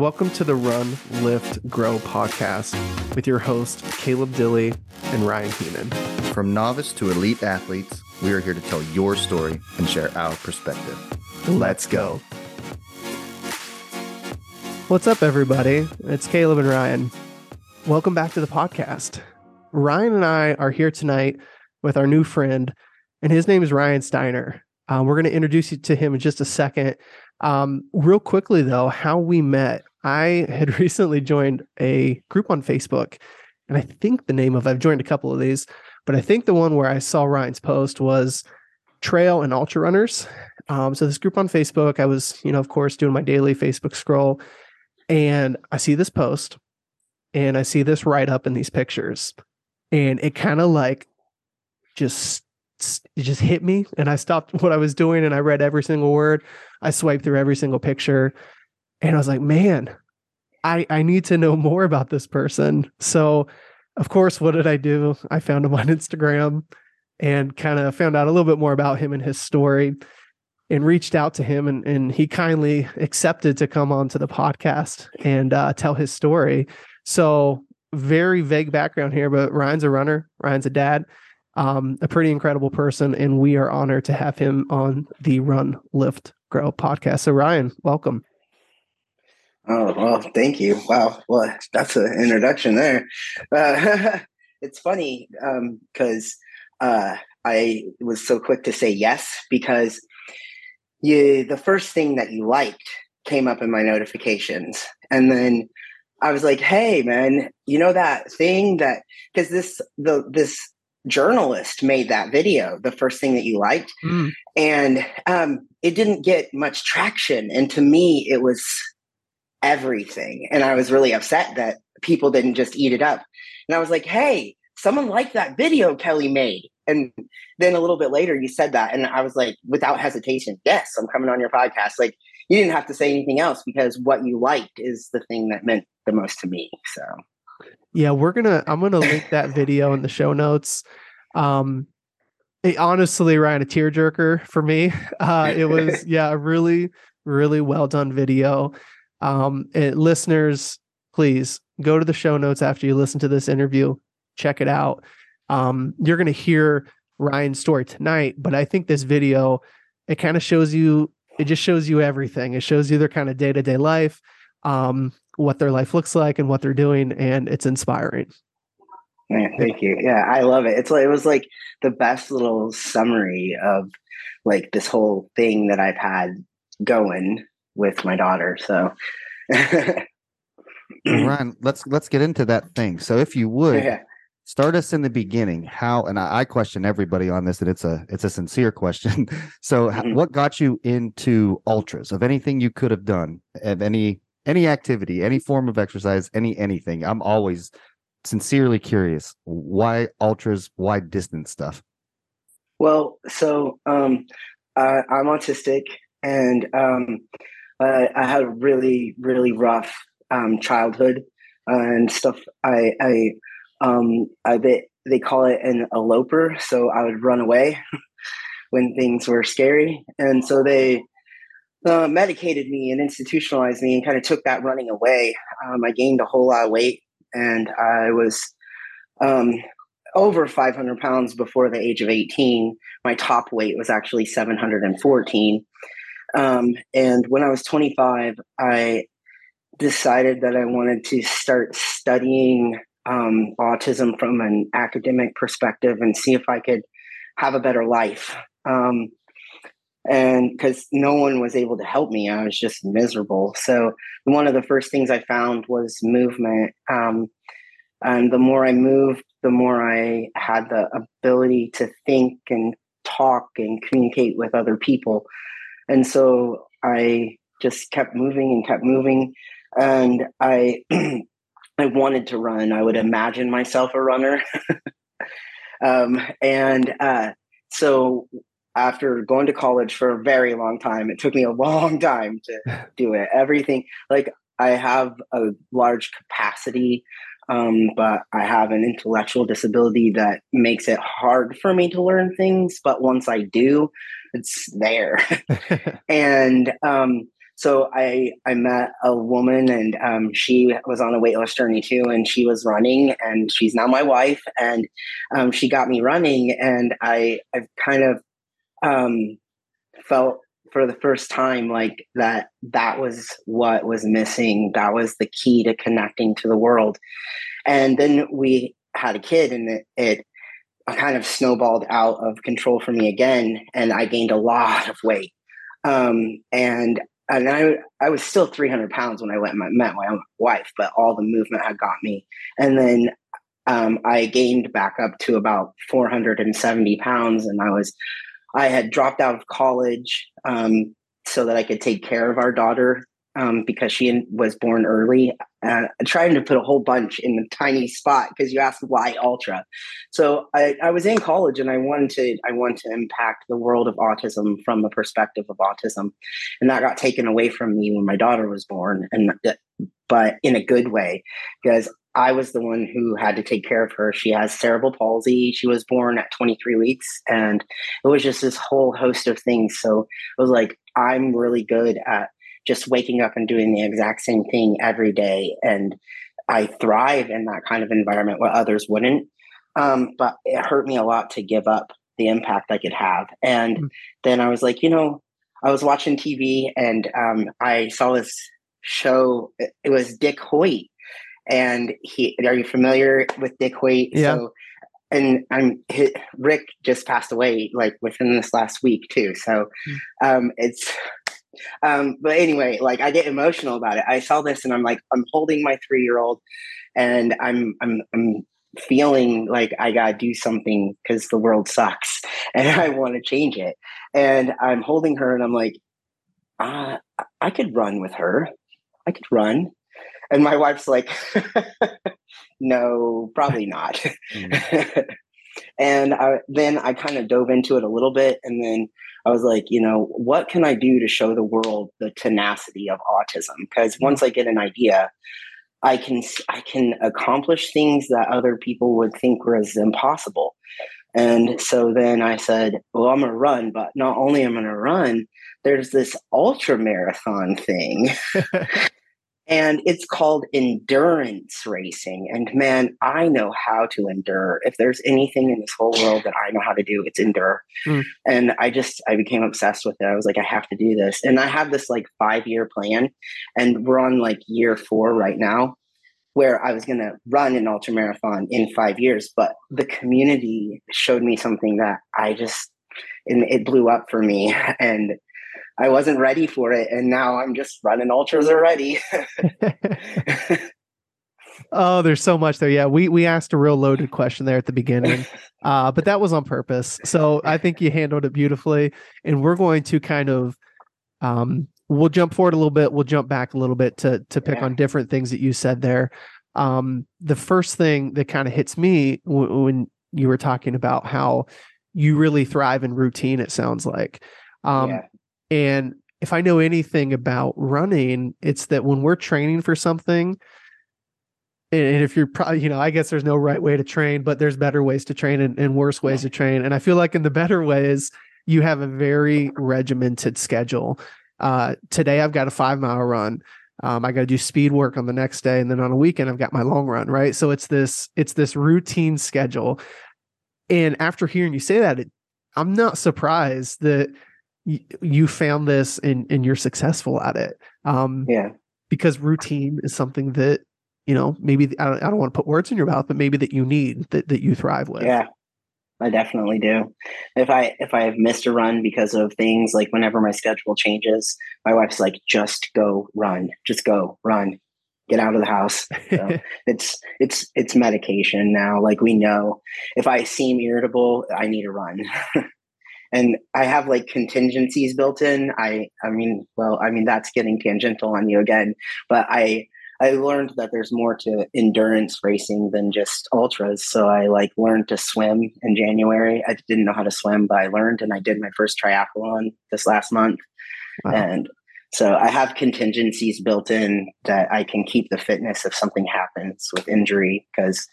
Welcome to the Run, Lift, Grow podcast with your host, Caleb Dilly and Ryan Heenan. From novice to elite athletes, we are here to tell your story and share our perspective. Let's go. What's up, everybody? It's Caleb and Ryan. Welcome back to the podcast. Ryan and I are here tonight with our new friend, and his name is Ryan Steiner. Uh, we're going to introduce you to him in just a second. Um, real quickly, though, how we met. I had recently joined a group on Facebook, and I think the name of I've joined a couple of these, but I think the one where I saw Ryan's post was trail and ultra runners. Um, so this group on Facebook, I was, you know, of course, doing my daily Facebook scroll, and I see this post, and I see this write up in these pictures, and it kind of like just it just hit me and I stopped what I was doing and I read every single word. I swiped through every single picture and I was like, man, I I need to know more about this person. So, of course, what did I do? I found him on Instagram and kind of found out a little bit more about him and his story and reached out to him and, and he kindly accepted to come on to the podcast and uh, tell his story. So very vague background here, but Ryan's a runner. Ryan's a dad um, a pretty incredible person, and we are honored to have him on the Run, Lift, Grow podcast. So, Ryan, welcome. Oh well, thank you. Wow, well, that's an introduction there. Uh, it's funny because um, uh, I was so quick to say yes because you the first thing that you liked came up in my notifications, and then I was like, "Hey, man, you know that thing that because this the this journalist made that video, the first thing that you liked. Mm. And um, it didn't get much traction. And to me, it was everything. And I was really upset that people didn't just eat it up. And I was like, hey, someone liked that video Kelly made. And then a little bit later, you said that. And I was like, without hesitation, yes, I'm coming on your podcast. Like, you didn't have to say anything else because what you liked is the thing that meant the most to me. So yeah, we're gonna. I'm gonna link that video in the show notes. Um, it, honestly, Ryan, a tearjerker for me. Uh, it was yeah, a really, really well done video. Um, it, listeners, please go to the show notes after you listen to this interview. Check it out. Um, you're gonna hear Ryan's story tonight, but I think this video it kind of shows you. It just shows you everything. It shows you their kind of day to day life. Um, what their life looks like and what they're doing, and it's inspiring. Man, thank you. Yeah, I love it. It's like it was like the best little summary of like this whole thing that I've had going with my daughter. So Ryan, let's let's get into that thing. So if you would yeah. start us in the beginning, how and I, I, question everybody on this, and it's a it's a sincere question. so mm-hmm. what got you into ultras of anything you could have done of any any activity, any form of exercise, any anything. I'm always sincerely curious. Why ultras? Why distance stuff? Well, so um, I, I'm autistic, and um, I, had a really, really rough um, childhood and stuff. I, I, um, I they call it an eloper. So I would run away when things were scary, and so they uh, medicated me and institutionalized me and kind of took that running away. Um, I gained a whole lot of weight and I was um, over 500 pounds before the age of 18. My top weight was actually 714. Um, and when I was 25, I decided that I wanted to start studying um, autism from an academic perspective and see if I could have a better life. Um, and because no one was able to help me i was just miserable. So one of the first things i found was movement um, and the more i moved the more i had the ability to think and talk and communicate with other people. And so i just kept moving and kept moving and i i wanted to run. I would imagine myself a runner. Um, and uh, so after going to college for a very long time. It took me a long time to do it. Everything like I have a large capacity, um, but I have an intellectual disability that makes it hard for me to learn things. But once I do, it's there. and um, so I I met a woman and um, she was on a weight loss journey too, and she was running, and she's now my wife, and um, she got me running, and I I've kind of um, felt for the first time like that that was what was missing. That was the key to connecting to the world. And then we had a kid and it, it kind of snowballed out of control for me again and i gained a lot of weight. Um, and and I I was still 300 pounds when I and met my wife, but all the movement had got me. And then um, I gained back up to about 470 pounds, and I was I had dropped out of college um, so that I could take care of our daughter um, because she was born early. Uh, trying to put a whole bunch in a tiny spot because you asked why ultra. So I, I, was in college and I wanted to I wanted to impact the world of autism from the perspective of autism, and that got taken away from me when my daughter was born, and but in a good way because I was the one who had to take care of her. She has cerebral palsy. She was born at 23 weeks, and it was just this whole host of things. So it was like, I'm really good at just waking up and doing the exact same thing every day. And I thrive in that kind of environment where others wouldn't. Um, but it hurt me a lot to give up the impact I could have. And mm-hmm. then I was like, you know, I was watching TV and um, I saw this show. It was Dick Hoyt and he are you familiar with Dick Hoyt? Yeah. So, and I'm Rick just passed away like within this last week too. So hmm. um, it's um, but anyway, like I get emotional about it. I saw this and I'm like, I'm holding my three year old and I'm I'm I'm feeling like I gotta do something because the world sucks and I want to change it. And I'm holding her and I'm like, uh, I could run with her. I could run. And my wife's like, no, probably not. Mm. and I, then I kind of dove into it a little bit. And then I was like, you know, what can I do to show the world the tenacity of autism? Because mm. once I get an idea, I can I can accomplish things that other people would think was impossible. And so then I said, well, I'm to run, but not only I'm I to run, there's this ultra marathon thing. and it's called endurance racing. And man, I know how to endure. If there's anything in this whole world that I know how to do, it's endure. Mm. And I just, I became obsessed with it. I was like, I have to do this. And I have this like five year plan, and we're on like year four right now. Where I was going to run an ultra marathon in five years, but the community showed me something that I just, and it blew up for me. And I wasn't ready for it, and now I'm just running ultras already. oh, there's so much there. Yeah, we we asked a real loaded question there at the beginning, uh, but that was on purpose. So I think you handled it beautifully, and we're going to kind of um, we'll jump forward a little bit. We'll jump back a little bit to to pick yeah. on different things that you said there. Um, the first thing that kind of hits me w- when you were talking about how you really thrive in routine. It sounds like. Um, yeah. And if I know anything about running, it's that when we're training for something, and if you're probably, you know, I guess there's no right way to train, but there's better ways to train and, and worse ways to train. And I feel like in the better ways, you have a very regimented schedule. Uh, today, I've got a five mile run. Um, I got to do speed work on the next day, and then on a weekend, I've got my long run. Right, so it's this it's this routine schedule. And after hearing you say that, it, I'm not surprised that you found this and and you're successful at it. Um, yeah, because routine is something that you know maybe I don't, I don't want to put words in your mouth, but maybe that you need that that you thrive with. Yeah, I definitely do. If I if I have missed a run because of things like whenever my schedule changes, my wife's like, "Just go run, just go run, get out of the house." So it's it's it's medication now. Like we know, if I seem irritable, I need a run. and I have like contingencies built in. I I mean, well, I mean that's getting tangential on you again, but I I learned that there's more to endurance racing than just ultras. So I like learned to swim in January. I didn't know how to swim, but I learned and I did my first triathlon this last month. Wow. And so I have contingencies built in that I can keep the fitness if something happens with injury because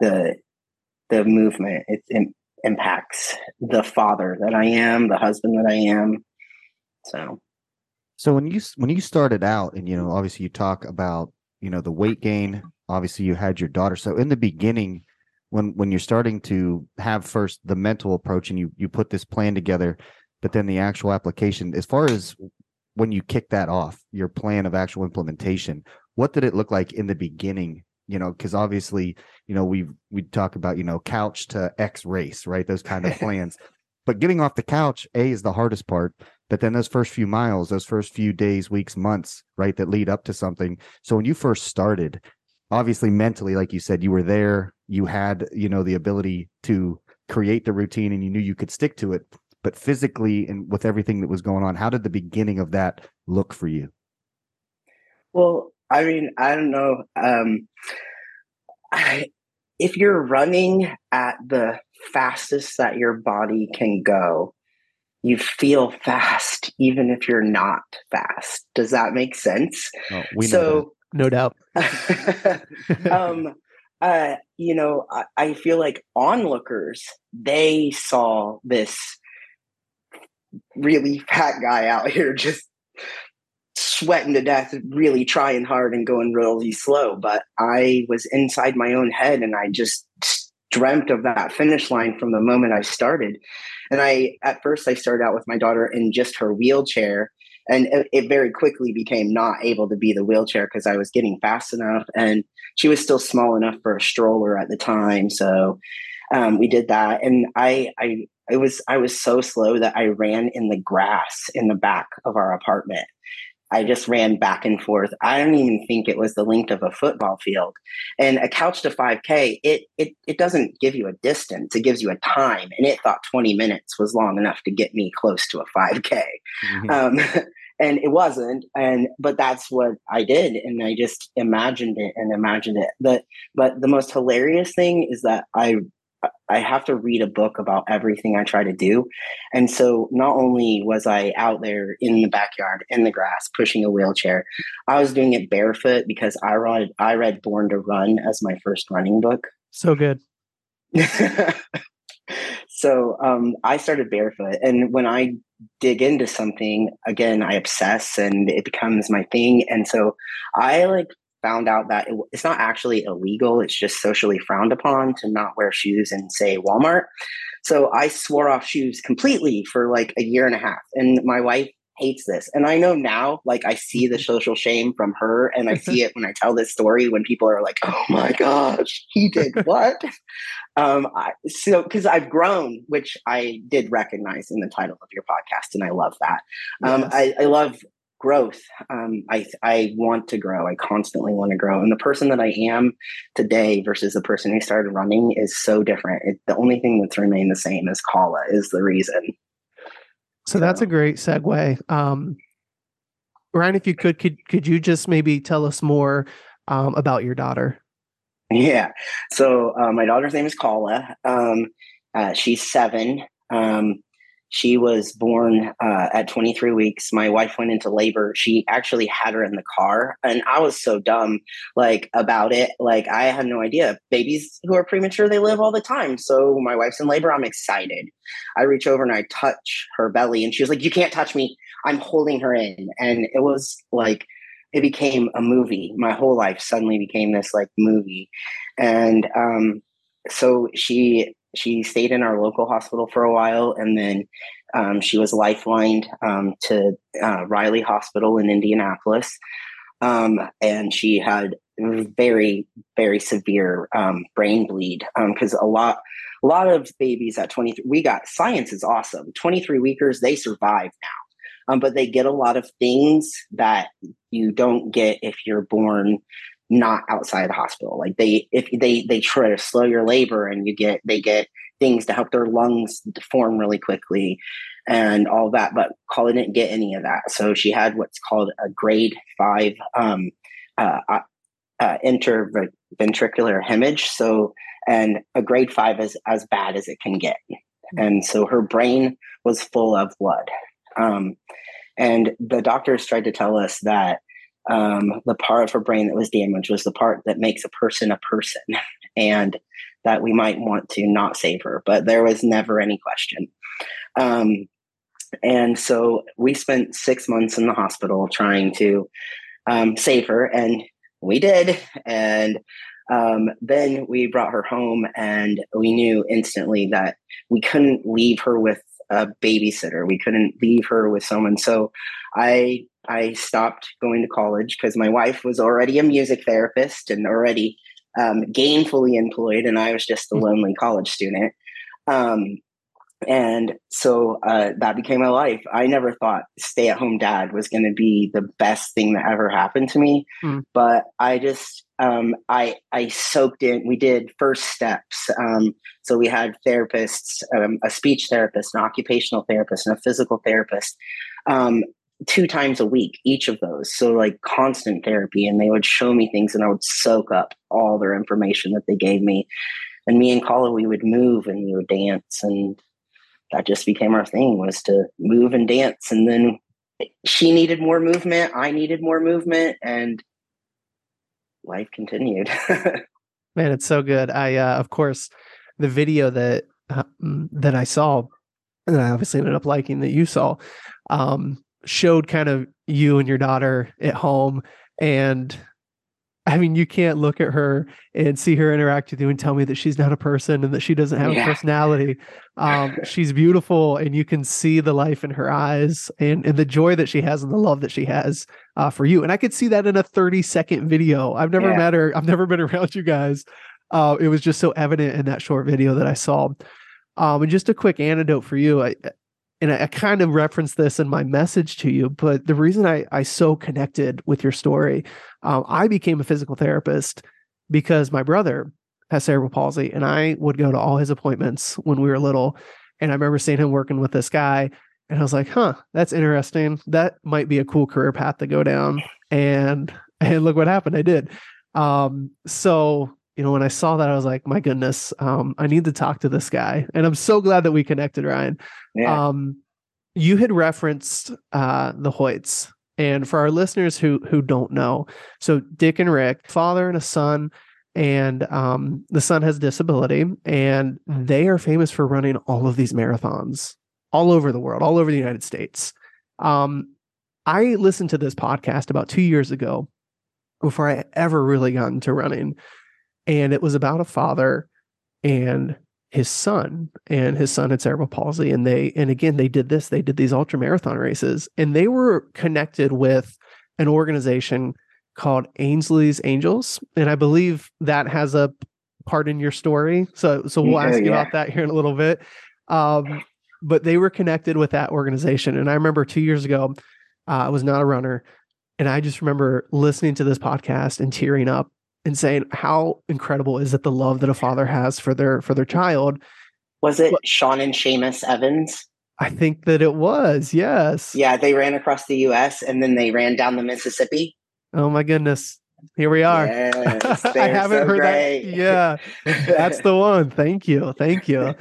the the movement it, it impacts the father that I am, the husband that I am. So So when you when you started out, and you know, obviously you talk about you know the weight gain. Obviously, you had your daughter. So in the beginning, when when you're starting to have first the mental approach, and you you put this plan together, but then the actual application, as far as when you kick that off, your plan of actual implementation, what did it look like in the beginning? You know, because obviously, you know, we we talk about you know couch to X race, right? Those kind of plans. but getting off the couch, a is the hardest part but then those first few miles those first few days weeks months right that lead up to something so when you first started obviously mentally like you said you were there you had you know the ability to create the routine and you knew you could stick to it but physically and with everything that was going on how did the beginning of that look for you well i mean i don't know um I, if you're running at the fastest that your body can go you feel fast even if you're not fast. Does that make sense? Oh, so no doubt. um, uh, you know, I, I feel like onlookers they saw this really fat guy out here just sweating to death, really trying hard and going really slow. But I was inside my own head and I just dreamt of that finish line from the moment I started. And I, at first, I started out with my daughter in just her wheelchair. And it, it very quickly became not able to be the wheelchair because I was getting fast enough. And she was still small enough for a stroller at the time. So um, we did that. And I, I, it was, I was so slow that I ran in the grass in the back of our apartment. I just ran back and forth. I don't even think it was the length of a football field. And a couch to 5K, it it it doesn't give you a distance, it gives you a time. And it thought 20 minutes was long enough to get me close to a 5K. Mm-hmm. Um, and it wasn't. And but that's what I did. And I just imagined it and imagined it. But but the most hilarious thing is that I I have to read a book about everything I try to do. And so not only was I out there in the backyard in the grass pushing a wheelchair, I was doing it barefoot because I read I read Born to Run as my first running book. So good. so um, I started barefoot and when I dig into something again I obsess and it becomes my thing and so I like found out that it, it's not actually illegal. It's just socially frowned upon to not wear shoes in, say, Walmart. So I swore off shoes completely for like a year and a half. And my wife hates this. And I know now, like, I see the social shame from her, and I see it when I tell this story when people are like, oh my gosh, he did what? um, I, so, because I've grown, which I did recognize in the title of your podcast, and I love that. Um, yes. I, I love growth. Um, I I want to grow. I constantly want to grow. And the person that I am today versus the person who started running is so different. It, the only thing that's remained the same is Kala is the reason. So, so. that's a great segue. Um, Ryan, if you could, could could you just maybe tell us more um, about your daughter? Yeah. So uh, my daughter's name is Kala. Um, uh, she's seven. Um, she was born uh, at 23 weeks. My wife went into labor. She actually had her in the car, and I was so dumb like about it. Like I had no idea. Babies who are premature, they live all the time. So my wife's in labor. I'm excited. I reach over and I touch her belly, and she was like, "You can't touch me. I'm holding her in." And it was like it became a movie. My whole life suddenly became this like movie, and um, so she she stayed in our local hospital for a while and then um, she was lifelined um, to uh, Riley Hospital in Indianapolis. Um, and she had very, very severe um, brain bleed because um, a lot, a lot of babies at 23, we got science is awesome. 23 weekers, they survive now. Um, but they get a lot of things that you don't get if you're born not outside the hospital. Like they, if they they try to slow your labor, and you get they get things to help their lungs form really quickly, and all that. But Kala didn't get any of that, so she had what's called a grade five um, uh, uh, uh intraventricular hemorrhage. So, and a grade five is as bad as it can get, mm-hmm. and so her brain was full of blood. Um, and the doctors tried to tell us that um, the part of her brain that was damaged was the part that makes a person a person, and that we might want to not save her. But there was never any question. Um, and so we spent six months in the hospital trying to um, save her, and we did. And um, then we brought her home, and we knew instantly that we couldn't leave her with a babysitter. We couldn't leave her with someone. So I I stopped going to college because my wife was already a music therapist and already um, gainfully employed, and I was just a hmm. lonely college student. Um, and so uh, that became my life. I never thought stay at home dad was going to be the best thing that ever happened to me, mm. but I just um, I I soaked in. We did first steps. Um, so we had therapists, um, a speech therapist, an occupational therapist, and a physical therapist, um, two times a week, each of those. So like constant therapy, and they would show me things, and I would soak up all their information that they gave me. And me and Kala, we would move and we would dance, and that just became our thing was to move and dance. And then she needed more movement, I needed more movement, and life continued. Man, it's so good. I, uh, of course, the video that uh, that I saw, and I obviously ended up liking that you saw, um, showed kind of you and your daughter at home, and I mean, you can't look at her and see her interact with you and tell me that she's not a person and that she doesn't have yeah. a personality. Um, she's beautiful, and you can see the life in her eyes and, and the joy that she has and the love that she has uh, for you. And I could see that in a 30 second video. I've never yeah. met her, I've never been around you guys. Uh, it was just so evident in that short video that I saw. Um, and just a quick anecdote for you. I, and I, kind of referenced this in my message to you, but the reason I, I so connected with your story, um, I became a physical therapist because my brother has cerebral palsy, and I would go to all his appointments when we were little. And I remember seeing him working with this guy, and I was like, "Huh, that's interesting. That might be a cool career path to go down." And and look what happened. I did. Um, so you know, when I saw that, I was like, my goodness, um, I need to talk to this guy. And I'm so glad that we connected, Ryan. Yeah. Um, you had referenced uh, the Hoyts. And for our listeners who who don't know, so Dick and Rick, father and a son, and um, the son has disability, and they are famous for running all of these marathons all over the world, all over the United States. Um, I listened to this podcast about two years ago before I ever really got into running and it was about a father and his son and his son had cerebral palsy and they and again they did this they did these ultra marathon races and they were connected with an organization called ainsley's angels and i believe that has a part in your story so so we'll ask you about that here in a little bit. Um, but they were connected with that organization and i remember two years ago uh, i was not a runner and i just remember listening to this podcast and tearing up and saying how incredible is it the love that a father has for their for their child. Was it but, Sean and Seamus Evans? I think that it was. Yes. Yeah, they ran across the U.S. and then they ran down the Mississippi. Oh my goodness! Here we are. Yes, I haven't so heard great. that. Yeah, that's the one. Thank you. Thank you.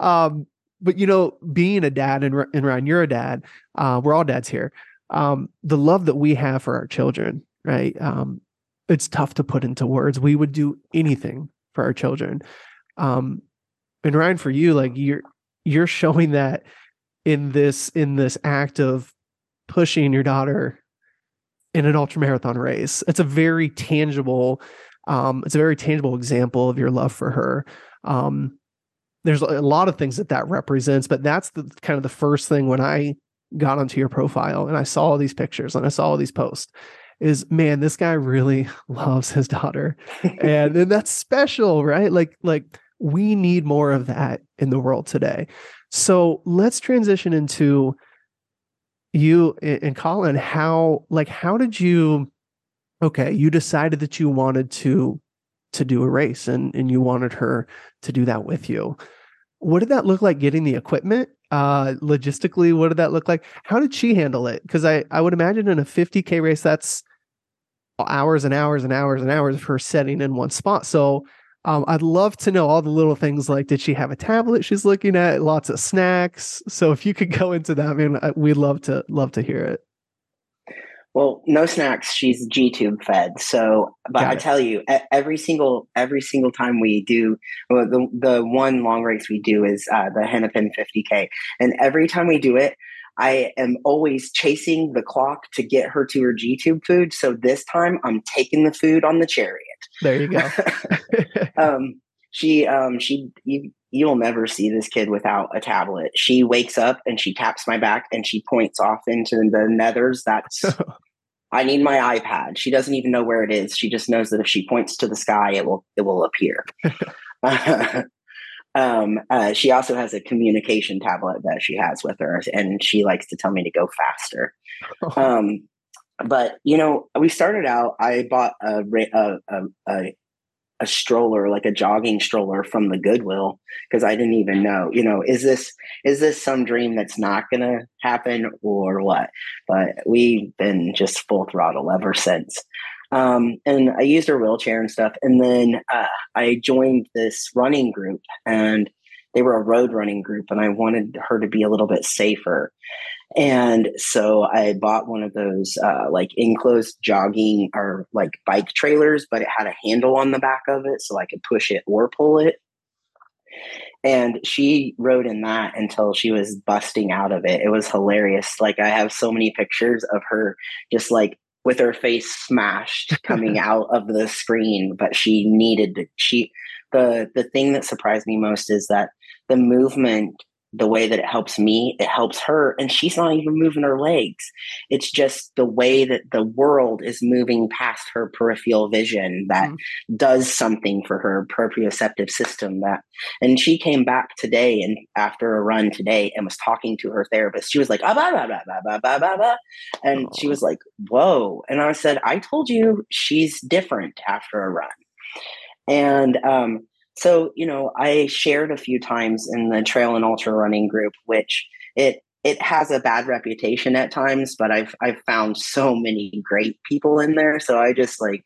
Um, but you know, being a dad and, and Ryan, you're a dad. Uh, we're all dads here. Um, the love that we have for our children, right? Um, it's tough to put into words. We would do anything for our children. Um, and Ryan, for you, like you're you're showing that in this in this act of pushing your daughter in an ultra marathon race. It's a very tangible, um, it's a very tangible example of your love for her. Um, there's a lot of things that that represents, but that's the kind of the first thing when I got onto your profile and I saw all these pictures and I saw all these posts is man this guy really loves his daughter. And, and that's special right? Like like we need more of that in the world today. So let's transition into you and Kala how like how did you okay you decided that you wanted to to do a race and and you wanted her to do that with you. What did that look like getting the equipment? Uh logistically what did that look like? How did she handle it? Because i i would imagine in a 50k race that's hours and hours and hours and hours of her setting in one spot. So um, I'd love to know all the little things like did she have a tablet she's looking at? Lots of snacks. So if you could go into that I mean we'd love to love to hear it. Well no snacks she's g-tube fed. So but Got i it. tell you every single every single time we do well, the, the one long race we do is uh, the hennepin 50k and every time we do it I am always chasing the clock to get her to her G tube food. So this time I'm taking the food on the chariot. There you go. um, she um, she you, you'll never see this kid without a tablet. She wakes up and she taps my back and she points off into the nethers. That's I need my iPad. She doesn't even know where it is. She just knows that if she points to the sky, it will it will appear. Um, uh, she also has a communication tablet that she has with her, and she likes to tell me to go faster. Um, but you know, we started out. I bought a, a, a, a stroller like a jogging stroller from the goodwill because i didn't even know you know is this is this some dream that's not gonna happen or what but we've been just full throttle ever since um, and i used her wheelchair and stuff and then uh, i joined this running group and they were a road running group and i wanted her to be a little bit safer and so I bought one of those uh, like enclosed jogging or like bike trailers, but it had a handle on the back of it so I could push it or pull it. And she rode in that until she was busting out of it. It was hilarious. Like I have so many pictures of her just like with her face smashed coming out of the screen, but she needed to she the the thing that surprised me most is that the movement the way that it helps me, it helps her. And she's not even moving her legs. It's just the way that the world is moving past her peripheral vision that mm does something for her proprioceptive system. That, and she came back today and after a run today and was talking to her therapist. She was like, ah, bah, bah, bah, bah, bah, bah, bah. and Aww. she was like, whoa. And I said, I told you she's different after a run. And, um, so, you know, I shared a few times in the trail and ultra running group, which it it has a bad reputation at times, but I've I've found so many great people in there. So I just like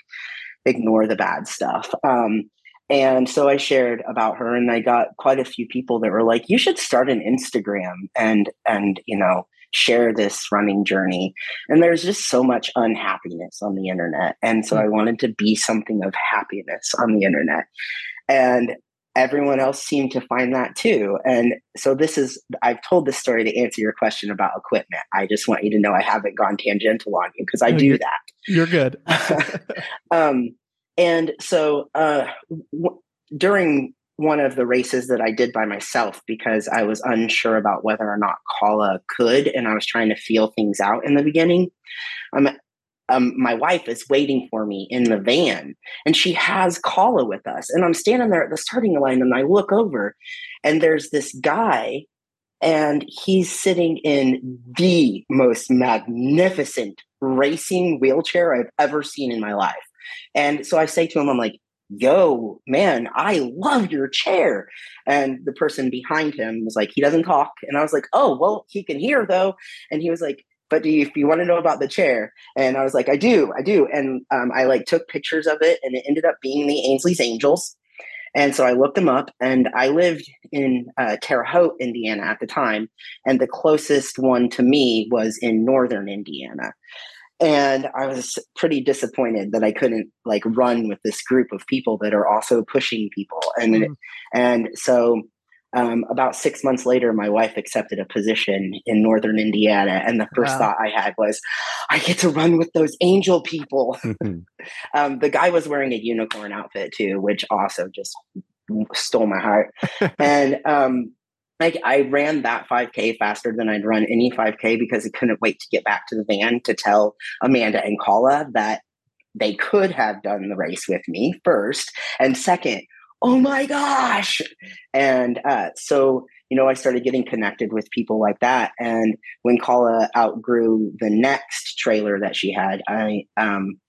ignore the bad stuff. Um, and so I shared about her and I got quite a few people that were like, you should start an Instagram and and you know, share this running journey. And there's just so much unhappiness on the internet. And so hmm. I wanted to be something of happiness on the internet and everyone else seemed to find that too. And so this is i've told this story to answer your question about equipment. I just want you to know i haven't gone tangential on you because i do that. you're good. Um, and so uh, w- during one of the races that I did by myself because I was unsure about whether or not Kala could, and I was trying to feel things out in the beginning. Um, um, my wife is waiting for me in the van and she has Kala with us. And I'm standing there at the starting line and I look over and there's this guy and he's sitting in the most magnificent racing wheelchair I've ever seen in my life. And so I say to him, I'm like, yo, man, I love your chair. And the person behind him was like, he doesn't talk. And I was like, oh, well, he can hear though. And he was like, but do you, if you want to know about the chair? And i was like i do i do. And um, i like took pictures of it and it ended up being the ainsley's angels. And so i looked them up and i lived in uh, terre haute indiana at the time and the closest one to me was in northern indiana. And i was pretty disappointed that i couldn't like run with this group of people that are also pushing people and mm. and so um, about six months later, my wife accepted a position in Northern Indiana. And the first wow. thought I had was, I get to run with those angel people. um, the guy was wearing a unicorn outfit too, which also just stole my heart. and um, like I ran that 5K faster than I'd run any 5K because I couldn't wait to get back to the van to tell Amanda and Kala that they could have done the race with me first. And second, oh my gosh. And uh, so, you know, I started getting connected with people like that. And when Kala outgrew the next trailer that she had, I, um,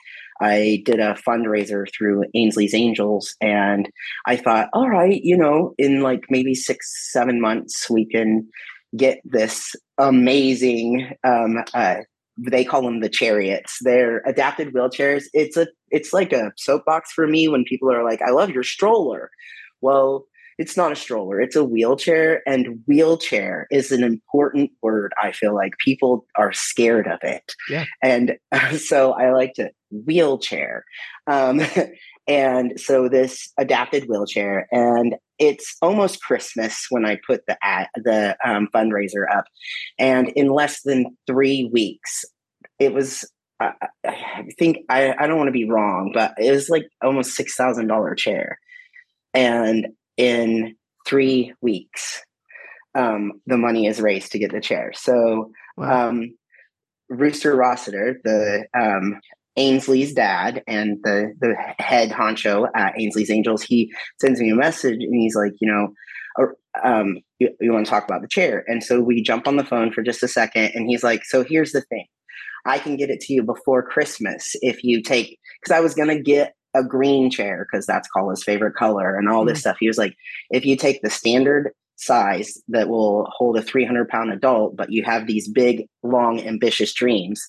I did a fundraiser through Ainsley's Angels, and I thought, all right, you know, in like maybe six, seven months, we can get this amazing um, uh, they call them the chariots. They're adapted wheelchairs. It's a it's like a soapbox for me when people are like, "I love your stroller." Well, it's not a stroller; it's a wheelchair, and wheelchair is an important word. I feel like people are scared of it, yeah. and uh, so I like to wheelchair. Um, and so this adapted wheelchair, and it's almost Christmas when I put the ad, the um, fundraiser up, and in less than three weeks, it was. I, I think I, I don't want to be wrong, but it was like almost six thousand dollar chair, and in three weeks, um, the money is raised to get the chair. So, wow. um, Rooster Rossiter, the um, Ainsley's dad and the the head honcho at Ainsley's Angels, he sends me a message and he's like, you know, um, you, you want to talk about the chair? And so we jump on the phone for just a second, and he's like, so here's the thing, I can get it to you before Christmas if you take, because I was gonna get a green chair because that's Kala's favorite color and all this mm. stuff. He was like, if you take the standard size that will hold a 300 pound adult, but you have these big, long, ambitious dreams,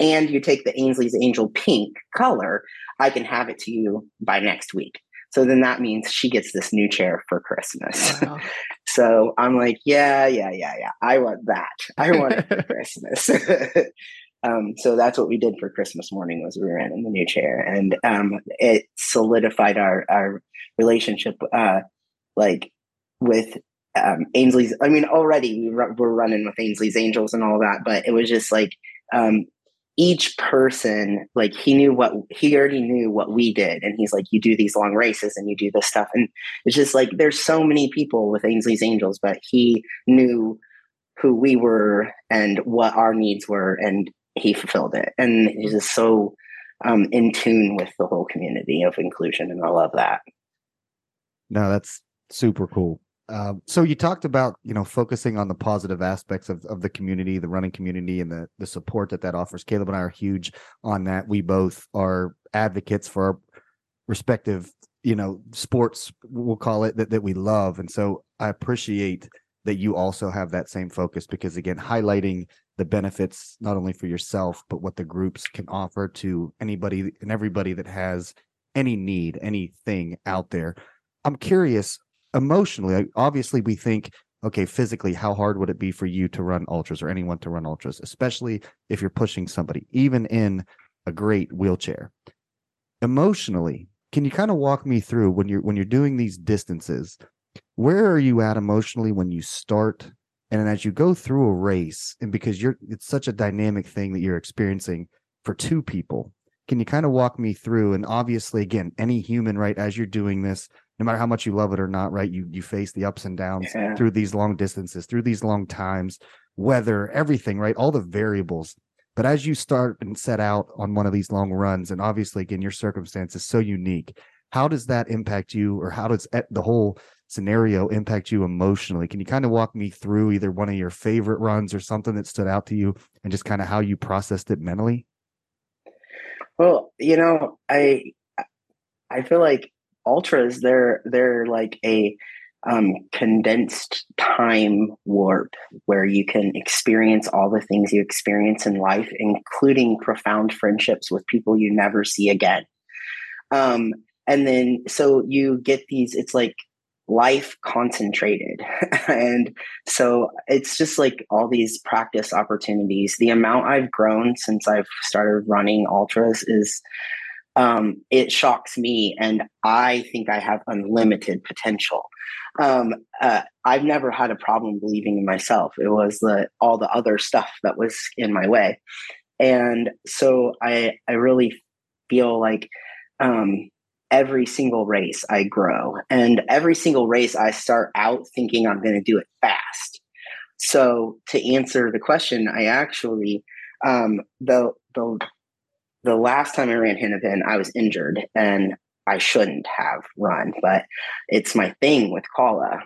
and you take the Ainsley's Angel pink color, I can have it to you by next week. So then that means she gets this new chair for Christmas. Wow. so I'm like, yeah, yeah, yeah, yeah. I want that. I want it for Christmas. um, so that's what we did for Christmas morning was we ran in the new chair, and um, it solidified our our relationship. Uh, like with um, Ainsley's. I mean, already we were running with Ainsley's Angels and all that, but it was just like um, each person, like he knew what he already knew what we did, and he's like, "You do these long races and you do this stuff," and it's just like there's so many people with Ainsley's Angels, but he knew who we were and what our needs were, and he fulfilled it, and he's just so um, in tune with the whole community of inclusion, and I love that. No, that's super cool. Um, so you talked about you know focusing on the positive aspects of, of the community, the running community, and the the support that that offers. Caleb and I are huge on that. We both are advocates for our respective you know sports we'll call it that, that we love and so i appreciate that you also have that same focus because again highlighting the benefits not only for yourself but what the groups can offer to anybody and everybody that has any need anything out there i'm curious emotionally, obviously, we think, okay, physically, how hard would it be for you to run ultras or anyone to run ultras, especially if you're pushing somebody, even in a great wheelchair? Emotionally, can you kind of walk me through when you're when you're doing these distances? Where are you at emotionally when you start and as you go through a race and because you're it's such a dynamic thing that you're experiencing for two people can you kind of walk me through and obviously again any human right as you're doing this no matter how much you love it or not, right? You you face the ups and downs yeah. through these long distances, through these long times, weather, everything, right? All the variables. But as you start and set out on one of these long runs, and obviously, again, your circumstance is so unique. How does that impact you, or how does the whole scenario impact you emotionally? Can you kind of walk me through either one of your favorite runs or something that stood out to you, and just kind of how you processed it mentally? Well, you know, I I feel like ultras they're they're like a um, condensed time warp where you can experience all the things you experience in life, including profound friendships with people you never see again. Um, and then so you get these, it's like life concentrated. and so it's just like all these practice opportunities. The amount I've grown since I've started running ultras is um, it shocks me, and I think I have unlimited potential. Um, uh, I've never had a problem believing in myself. It was the all the other stuff that was in my way, and so I I really feel like um, every single race I grow, and every single race I start out thinking I'm going to do it fast. So to answer the question, I actually um, the the the last time I ran Hennepin, I was injured and I shouldn't have run, but it's my thing with Kala.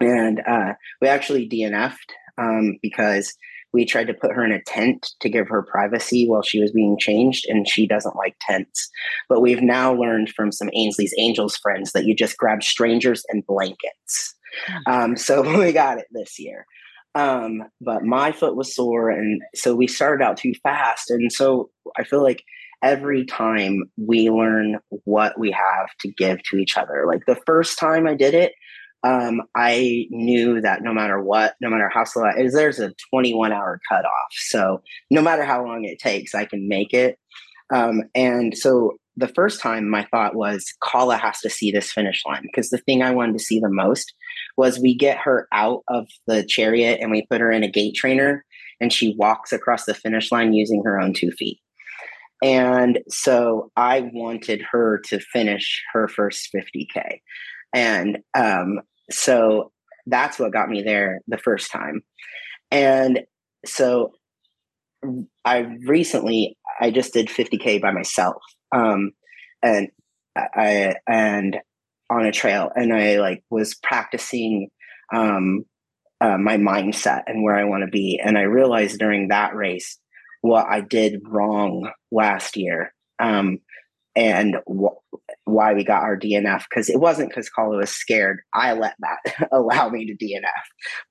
And uh, we actually DNF'd um, because we tried to put her in a tent to give her privacy while she was being changed, and she doesn't like tents. But we've now learned from some Ainsley's Angels friends that you just grab strangers and blankets. Hmm. Um, so we got it this year. Um, but my foot was sore, and so we started out too fast. And so I feel like every time we learn what we have to give to each other. Like the first time I did it, um, I knew that no matter what, no matter how slow is, there's a 21 hour cutoff. So no matter how long it takes, I can make it. Um, and so the first time my thought was Kala has to see this finish line because the thing I wanted to see the most was we get her out of the chariot and we put her in a gait trainer and she walks across the finish line using her own two feet. And so I wanted her to finish her first 50K. And um, so that's what got me there the first time. And so I recently I just did 50k by myself, um, and I and on a trail, and I like was practicing um, uh, my mindset and where I want to be, and I realized during that race what I did wrong last year. Um, and wh- why we got our DNF because it wasn't because Kala was scared. I let that allow me to DNF,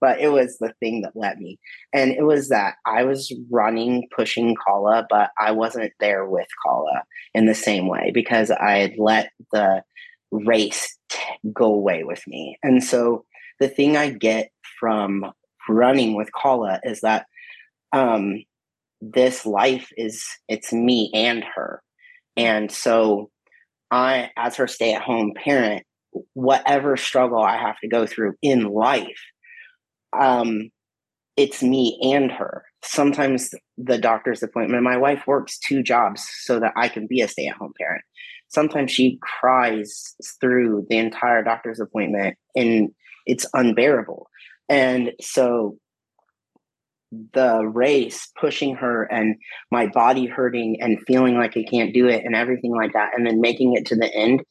but it was the thing that let me. And it was that I was running, pushing Kala, but I wasn't there with Kala in the same way because I had let the race go away with me. And so the thing I get from running with Kala is that um, this life is it's me and her and so I, as her stay at home parent, whatever struggle I have to go through in life, um, it's me and her. Sometimes the doctor's appointment, my wife works two jobs so that I can be a stay at home parent. Sometimes she cries through the entire doctor's appointment and it's unbearable. And so the race pushing her and my body hurting and feeling like I can't do it and everything like that, and then making it to the end,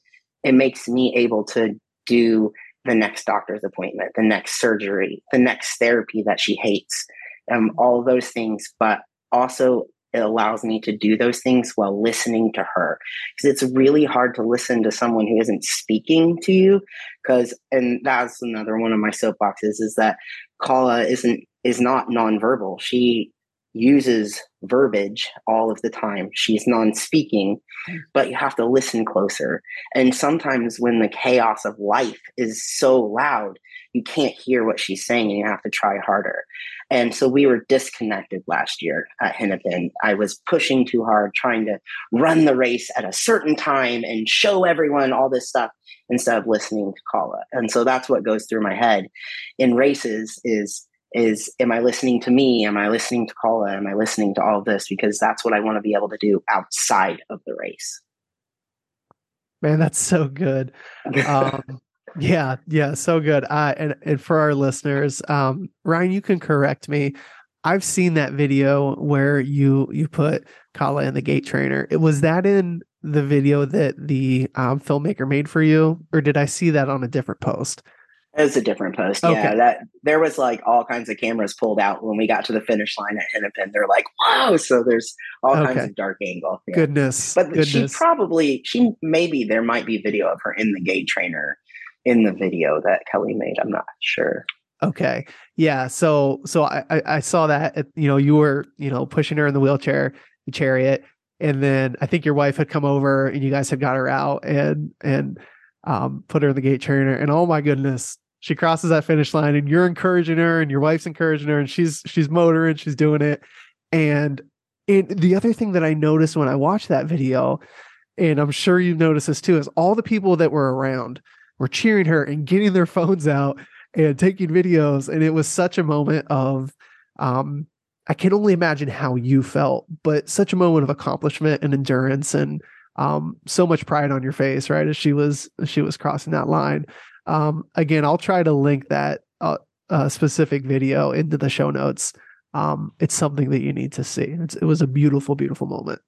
it makes me able to do the next doctor's appointment, the next surgery, the next therapy that she hates, um, all those things. But also, it allows me to do those things while listening to her because it's really hard to listen to someone who isn't speaking to you because and that's another one of my soapboxes is that Kala isn't is not nonverbal. She uses verbiage all of the time. She's non speaking, but you have to listen closer. And sometimes when the chaos of life is so loud, you can't hear what she's saying and you have to try harder. And so we were disconnected last year at Hennepin. I was pushing too hard, trying to run the race at a certain time and show everyone all this stuff instead of listening to Kala. And so that's what goes through my head in races is is am I listening to me? Am I listening to Kala? Am I listening to all of this? Because that's what I want to be able to do outside of the race. Man, that's so good. Um, yeah, yeah, so good. Uh, and and for our listeners, um, Ryan, you can correct me. I've seen that video where you you put Kala in the gait trainer. It was that in the video that the um, filmmaker made for you, or did I see that on a different post? It was a different post. Okay. Yeah, that there was like all kinds of cameras pulled out when we got to the finish line at Hennepin. They're like, "Wow!" So there's all okay. kinds of dark angle. Yeah. Goodness, but goodness. she probably she maybe there might be video of her in the gait trainer in the video that Kelly made. I'm not sure. Okay, yeah. So so I I saw that you know you were you know pushing her in the wheelchair, the chariot, and then I think your wife had come over and you guys had got her out and and um, put her in the gait trainer, and oh my goodness, she crosses that finish line, and you're encouraging her, and your wife's encouraging her, and she's she's motoring, she's doing it, and the other thing that I noticed when I watched that video, and I'm sure you've noticed this too, is all the people that were around were cheering her and getting their phones out and taking videos, and it was such a moment of um, I can only imagine how you felt, but such a moment of accomplishment and endurance and um, so much pride on your face, right? As she was as she was crossing that line. Um, again, I'll try to link that uh, uh, specific video into the show notes. Um, it's something that you need to see. It's, it was a beautiful, beautiful moment.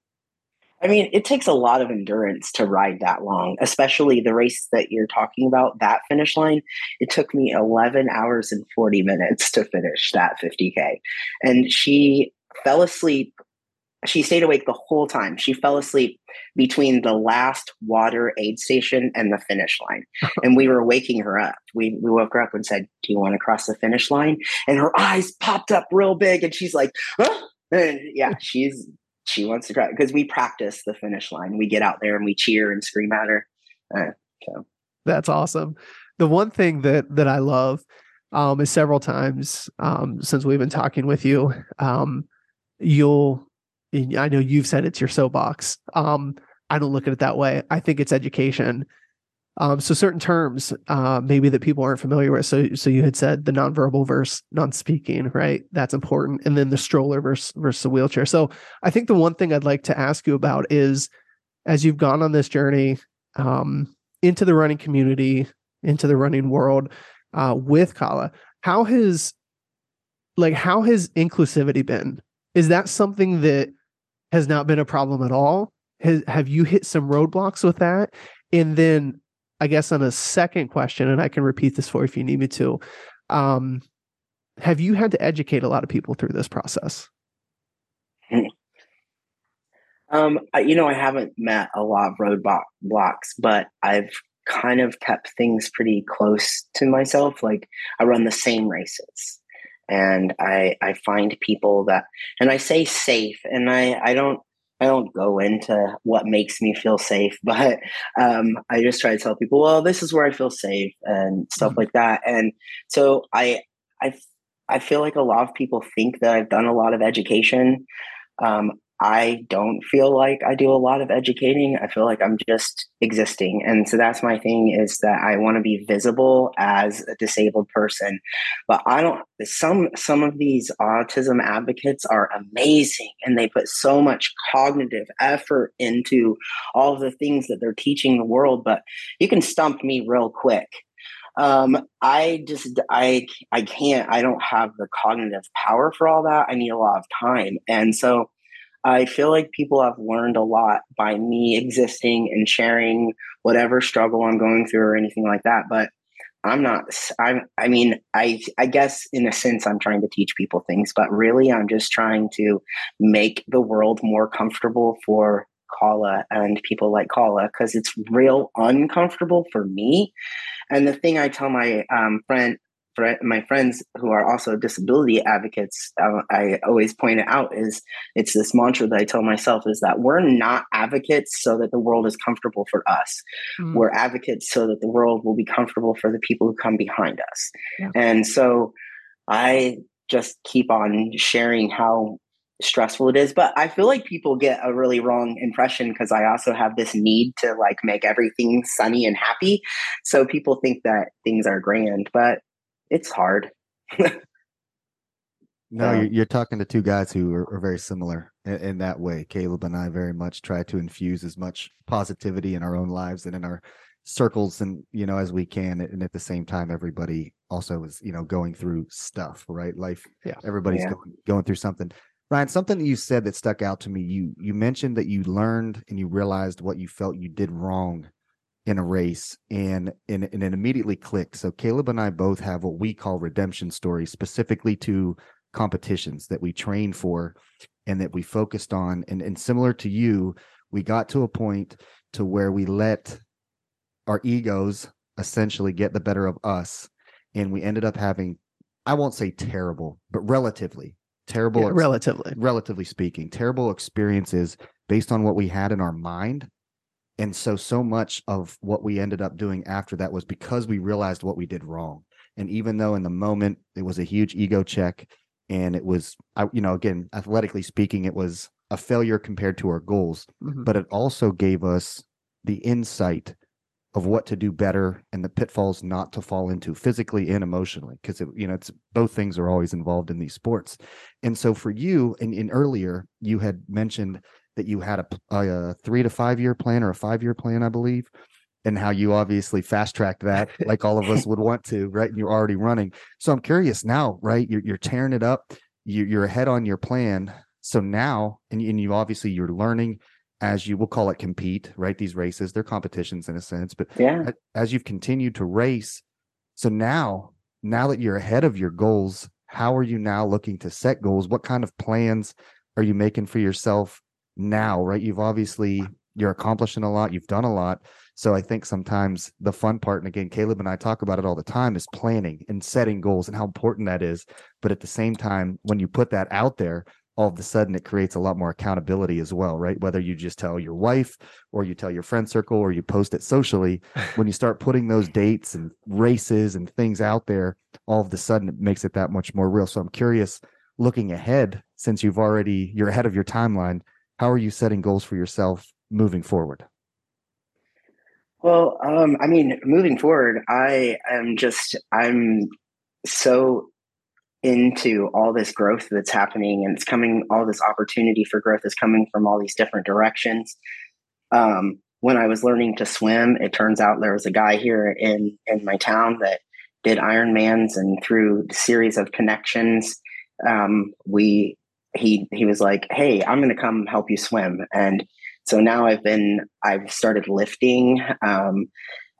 I mean, it takes a lot of endurance to ride that long, especially the race that you're talking about, that finish line. It took me 11 hours and 40 minutes to finish that 50K. And she fell asleep she stayed awake the whole time. She fell asleep between the last water aid station and the finish line. and we were waking her up. We, we woke her up and said, Do you want to cross the finish line? And her eyes popped up real big and she's like, huh? And yeah, she's she wants to cry because we practice the finish line. We get out there and we cheer and scream at her. Uh, so that's awesome. The one thing that that I love um, is several times um, since we've been talking with you, um, you'll I know you've said it's your soapbox. Um, I don't look at it that way. I think it's education. Um, so certain terms, uh, maybe that people aren't familiar with. So, so you had said the nonverbal versus non-speaking, right? That's important, and then the stroller versus versus the wheelchair. So, I think the one thing I'd like to ask you about is, as you've gone on this journey um, into the running community, into the running world uh, with Kala, how has like how has inclusivity been? Is that something that has not been a problem at all? Has, have you hit some roadblocks with that? And then I guess on a second question, and I can repeat this for if you need me to. Um, have you had to educate a lot of people through this process? Um, you know, I haven't met a lot of roadblocks, blocks, but I've kind of kept things pretty close to myself. Like I run the same races, and I I find people that, and I say safe, and I I don't I don't go into what makes me feel safe, but um, I just try to tell people, well, this is where I feel safe and stuff mm-hmm. like that. And so I, I, I feel like a lot of people think that I've done a lot of education. Um, I don't feel like I do a lot of educating. I feel like I'm just existing. And so that's my thing is that I want to be visible as a disabled person. But I don't some some of these autism advocates are amazing and they put so much cognitive effort into all the things that they're teaching the world, but you can stump me real quick um i just i i can't i don't have the cognitive power for all that i need a lot of time and so I feel like people have learned a lot by me existing and sharing whatever struggle I'm going through or anything like that. But I'm not, I'm, I mean, I, I guess in a sense, I'm trying to teach people things, but really I'm just trying to make the world more comfortable for Kala and people like Kala because it's real uncomfortable for me. And the thing I tell my um, friend, my friends who are also disability advocates, uh, I always point it out is it's this mantra that I tell myself is that we're not advocates so that the world is comfortable for us. Mm. We're advocates so that the world will be comfortable for the people who come behind us. Yeah. And so I just keep on sharing how stressful it is but i feel like people get a really wrong impression because i also have this need to like make everything sunny and happy so people think that things are grand but it's hard. no, um, you're, you're, talking to two guys who are, are very similar in, in, that way. Caleb and I very much try to infuse as much positivity in our own lives and in our circles and you know as we can and at the same time everybody also is you know going through stuff right life yeah everybody's yeah. Going, going through something ryan something that you said that stuck out to me you you mentioned that you learned and you realized what you felt you did wrong in a race and, and and it immediately clicked. So Caleb and I both have what we call redemption stories specifically to competitions that we train for and that we focused on and and similar to you we got to a point to where we let our egos essentially get the better of us and we ended up having I won't say terrible but relatively terrible yeah, relatively relatively speaking terrible experiences based on what we had in our mind and so so much of what we ended up doing after that was because we realized what we did wrong and even though in the moment it was a huge ego check and it was I, you know again athletically speaking it was a failure compared to our goals mm-hmm. but it also gave us the insight of what to do better and the pitfalls not to fall into physically and emotionally because you know it's both things are always involved in these sports and so for you and, and earlier you had mentioned that you had a, a three to five year plan or a five year plan, I believe, and how you obviously fast tracked that like all of us would want to, right? And you're already running. So I'm curious now, right? You're, you're tearing it up. You, you're ahead on your plan. So now, and, and you obviously you're learning as you will call it compete, right? These races, they're competitions in a sense, but yeah, as you've continued to race. So now, now that you're ahead of your goals, how are you now looking to set goals? What kind of plans are you making for yourself now, right? You've obviously you're accomplishing a lot, you've done a lot. So I think sometimes the fun part, and again, Caleb and I talk about it all the time, is planning and setting goals and how important that is. But at the same time, when you put that out there, all of a sudden it creates a lot more accountability as well, right? Whether you just tell your wife or you tell your friend circle or you post it socially, when you start putting those dates and races and things out there, all of a sudden it makes it that much more real. So I'm curious, looking ahead, since you've already you're ahead of your timeline, how are you setting goals for yourself moving forward? Well, um, I mean, moving forward, I am just I'm so into all this growth that's happening and it's coming all this opportunity for growth is coming from all these different directions um, when i was learning to swim it turns out there was a guy here in in my town that did ironmans and through a series of connections um, we he he was like hey i'm going to come help you swim and so now i've been i've started lifting um,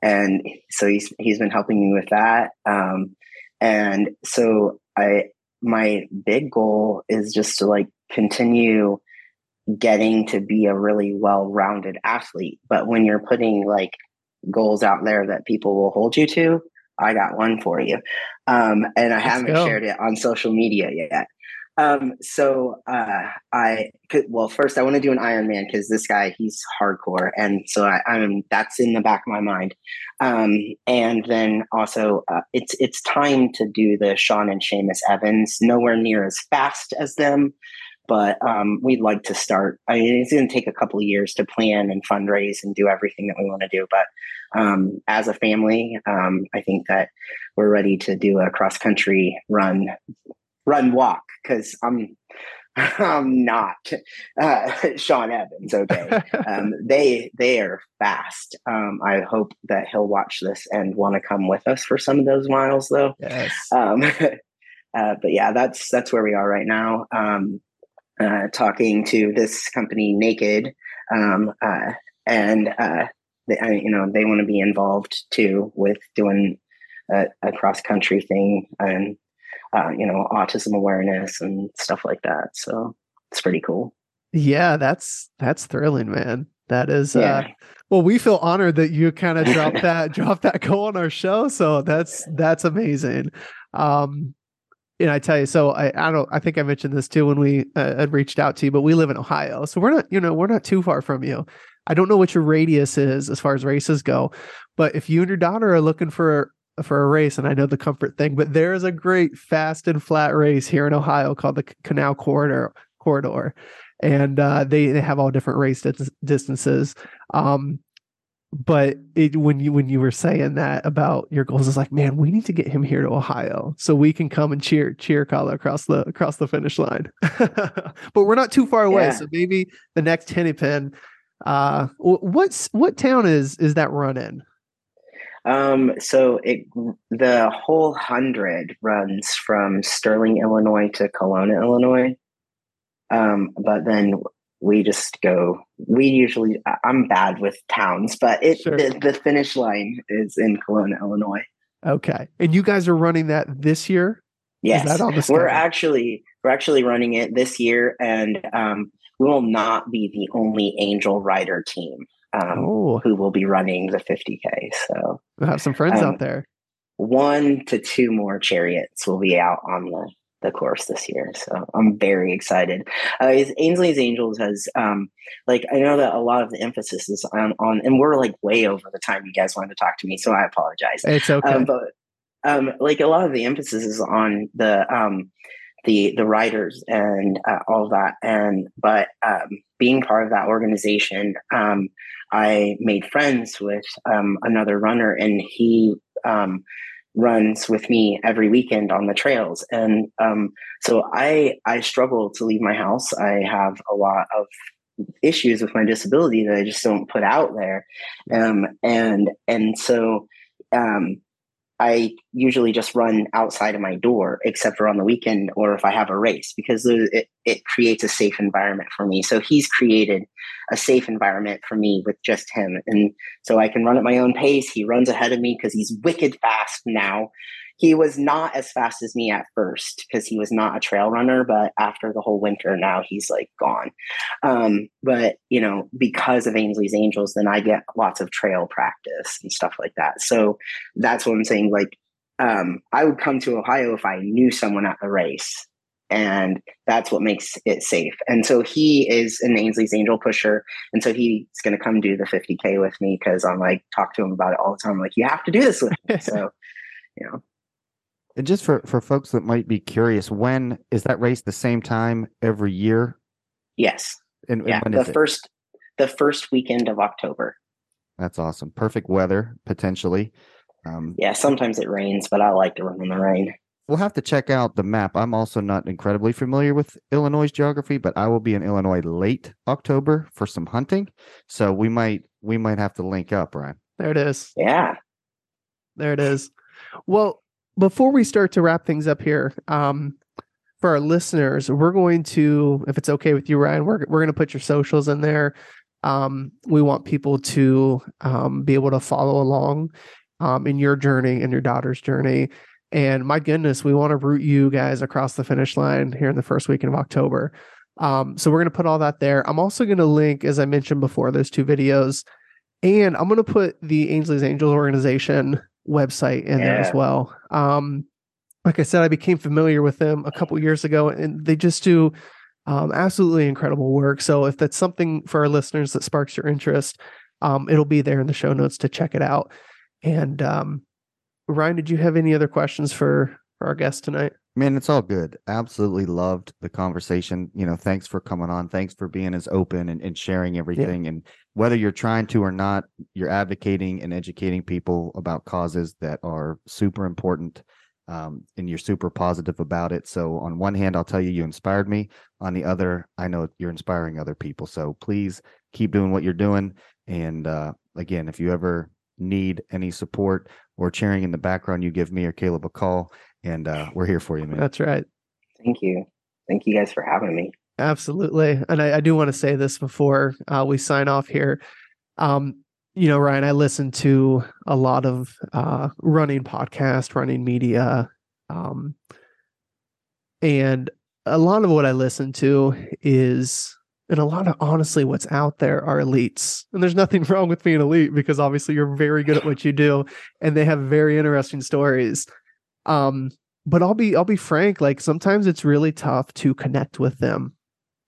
and so he's he's been helping me with that um, and so I my big goal is just to like continue getting to be a really well-rounded athlete. But when you're putting like goals out there that people will hold you to, I got one for you. Um, and I Let's haven't go. shared it on social media yet. Um, so uh, I could, well, first I want to do an Ironman because this guy he's hardcore, and so I, am that's in the back of my mind. Um, and then also uh, it's it's time to do the Sean and Seamus Evans. Nowhere near as fast as them, but um, we'd like to start. I mean, it's going to take a couple of years to plan and fundraise and do everything that we want to do. But um, as a family, um, I think that we're ready to do a cross country run run walk because I'm I'm not uh, Sean Evans. Okay, um, they they are fast. Um, I hope that he'll watch this and want to come with us for some of those miles, though. Yes. Um, uh, but yeah, that's that's where we are right now. Um, uh, talking to this company, Naked, um, uh, and uh, they, you know they want to be involved too with doing a, a cross country thing and uh, you know, autism awareness and stuff like that. So it's pretty cool. Yeah, that's that's thrilling, man. That is uh, yeah. uh well, we feel honored that you kind of dropped that dropped that goal on our show. So that's that's amazing. Um and I tell you, so I, I don't, I think I mentioned this too when we uh, had reached out to you, but we live in Ohio, so we're not, you know, we're not too far from you. I don't know what your radius is as far as races go, but if you and your daughter are looking for for a race, and I know the comfort thing, but there is a great fast and flat race here in Ohio called the Canal Corridor Corridor, and uh, they they have all different race dis- distances. Um, but it, when you when you were saying that about your goals, it's like, man, we need to get him here to Ohio so we can come and cheer cheer Kala across the across the finish line. but we're not too far away, yeah. so maybe the next Hennepin. Uh, what's what town is is that run in? Um, so it the whole hundred runs from Sterling, Illinois to Colona, Illinois. Um, but then we just go. We usually I'm bad with towns, but it sure. the, the finish line is in Colona, Illinois. Okay, and you guys are running that this year. Yes, we're actually we're actually running it this year, and um, we will not be the only Angel Rider team um, who will be running the 50K. So we'll have some friends um, out there. One to two more chariots will be out on the, the course this year. So I'm very excited. Uh, Ainsley's Angels has, um, like, I know that a lot of the emphasis is on, on, and we're like way over the time you guys wanted to talk to me. So I apologize. It's okay. Um, but um, like a lot of the emphasis is on the, um, the the writers and uh, all that and but um, being part of that organization um, I made friends with um, another runner, and he um, runs with me every weekend on the trails. And um, so I I struggle to leave my house. I have a lot of issues with my disability that I just don't put out there, um, and and so um, I usually just run outside of my door, except for on the weekend or if I have a race, because it, it creates a safe environment for me. So he's created a safe environment for me with just him. And so I can run at my own pace. He runs ahead of me because he's wicked fast now he was not as fast as me at first because he was not a trail runner but after the whole winter now he's like gone um, but you know because of ainsley's angels then i get lots of trail practice and stuff like that so that's what i'm saying like um, i would come to ohio if i knew someone at the race and that's what makes it safe. And so he is an Ainsley's angel pusher, and so he's going to come do the 50k with me because I'm like talk to him about it all the time. I'm like, you have to do this with me. so, you know, and just for, for folks that might be curious, when is that race the same time every year? Yes. And, yeah, the first the first weekend of October. That's awesome. Perfect weather potentially. Um, yeah, sometimes it rains, but I like to run in the rain. We'll have to check out the map. I'm also not incredibly familiar with Illinois geography, but I will be in Illinois late October for some hunting. So we might we might have to link up, Ryan. There it is. Yeah. There it is. Well, before we start to wrap things up here, um, for our listeners, we're going to, if it's okay with you, Ryan, we're we're going to put your socials in there. Um, we want people to um, be able to follow along um, in your journey and your daughter's journey. And my goodness, we want to root you guys across the finish line here in the first weekend of October. Um, so we're going to put all that there. I'm also going to link, as I mentioned before, those two videos. And I'm going to put the Ainsley's Angels organization website in yeah. there as well. Um, like I said, I became familiar with them a couple years ago, and they just do um, absolutely incredible work. So if that's something for our listeners that sparks your interest, um, it'll be there in the show notes to check it out. And um, Ryan, did you have any other questions for for our guest tonight? Man, it's all good. Absolutely loved the conversation. You know, thanks for coming on. Thanks for being as open and, and sharing everything. Yeah. And whether you're trying to or not, you're advocating and educating people about causes that are super important um, and you're super positive about it. So, on one hand, I'll tell you, you inspired me. On the other, I know you're inspiring other people. So, please keep doing what you're doing. And uh, again, if you ever need any support or cheering in the background, you give me or Caleb a call, and uh, we're here for you, man. That's right. Thank you. Thank you guys for having me. Absolutely. And I, I do want to say this before uh, we sign off here. Um, you know, Ryan, I listen to a lot of uh, running podcast, running media, um, and a lot of what I listen to is, and a lot of honestly, what's out there are elites. And there's nothing wrong with being elite because obviously you're very good at what you do, and they have very interesting stories. Um, but I'll be I'll be frank, like sometimes it's really tough to connect with them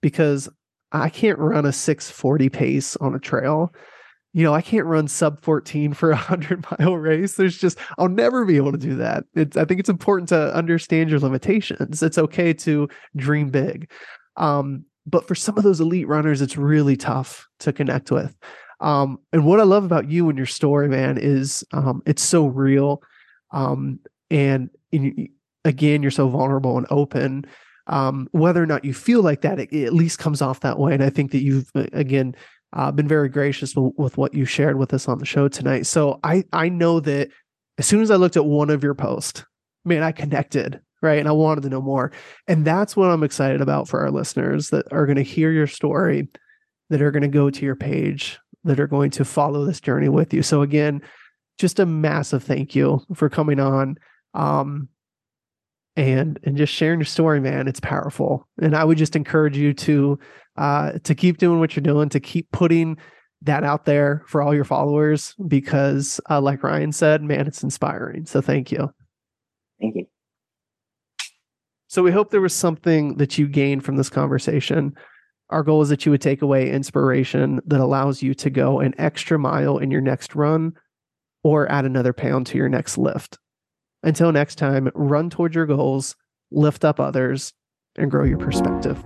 because I can't run a 640 pace on a trail you know, I can't run sub 14 for a 100 mile race. There's just, I'll never be able to do that. It's, I think it's important to understand your limitations. It's okay to dream big. Um, but for some of those elite runners, it's really tough to connect with. Um, and what I love about you and your story, man, is um, it's so real. Um, and in, again, you're so vulnerable and open. Um, whether or not you feel like that, it, it, at least comes off that way. And I think that you've, again, uh, been very gracious w- with what you shared with us on the show tonight. So I I know that as soon as I looked at one of your posts, man, I connected right, and I wanted to know more. And that's what I'm excited about for our listeners that are going to hear your story, that are going to go to your page, that are going to follow this journey with you. So again, just a massive thank you for coming on. Um, and and just sharing your story man it's powerful and i would just encourage you to uh, to keep doing what you're doing, to keep putting that out there for all your followers because, uh, like Ryan said, man, it's inspiring. So thank you. Thank you. So we hope there was something that you gained from this conversation. Our goal is that you would take away inspiration that allows you to go an extra mile in your next run or add another pound to your next lift. Until next time, run towards your goals, lift up others, and grow your perspective.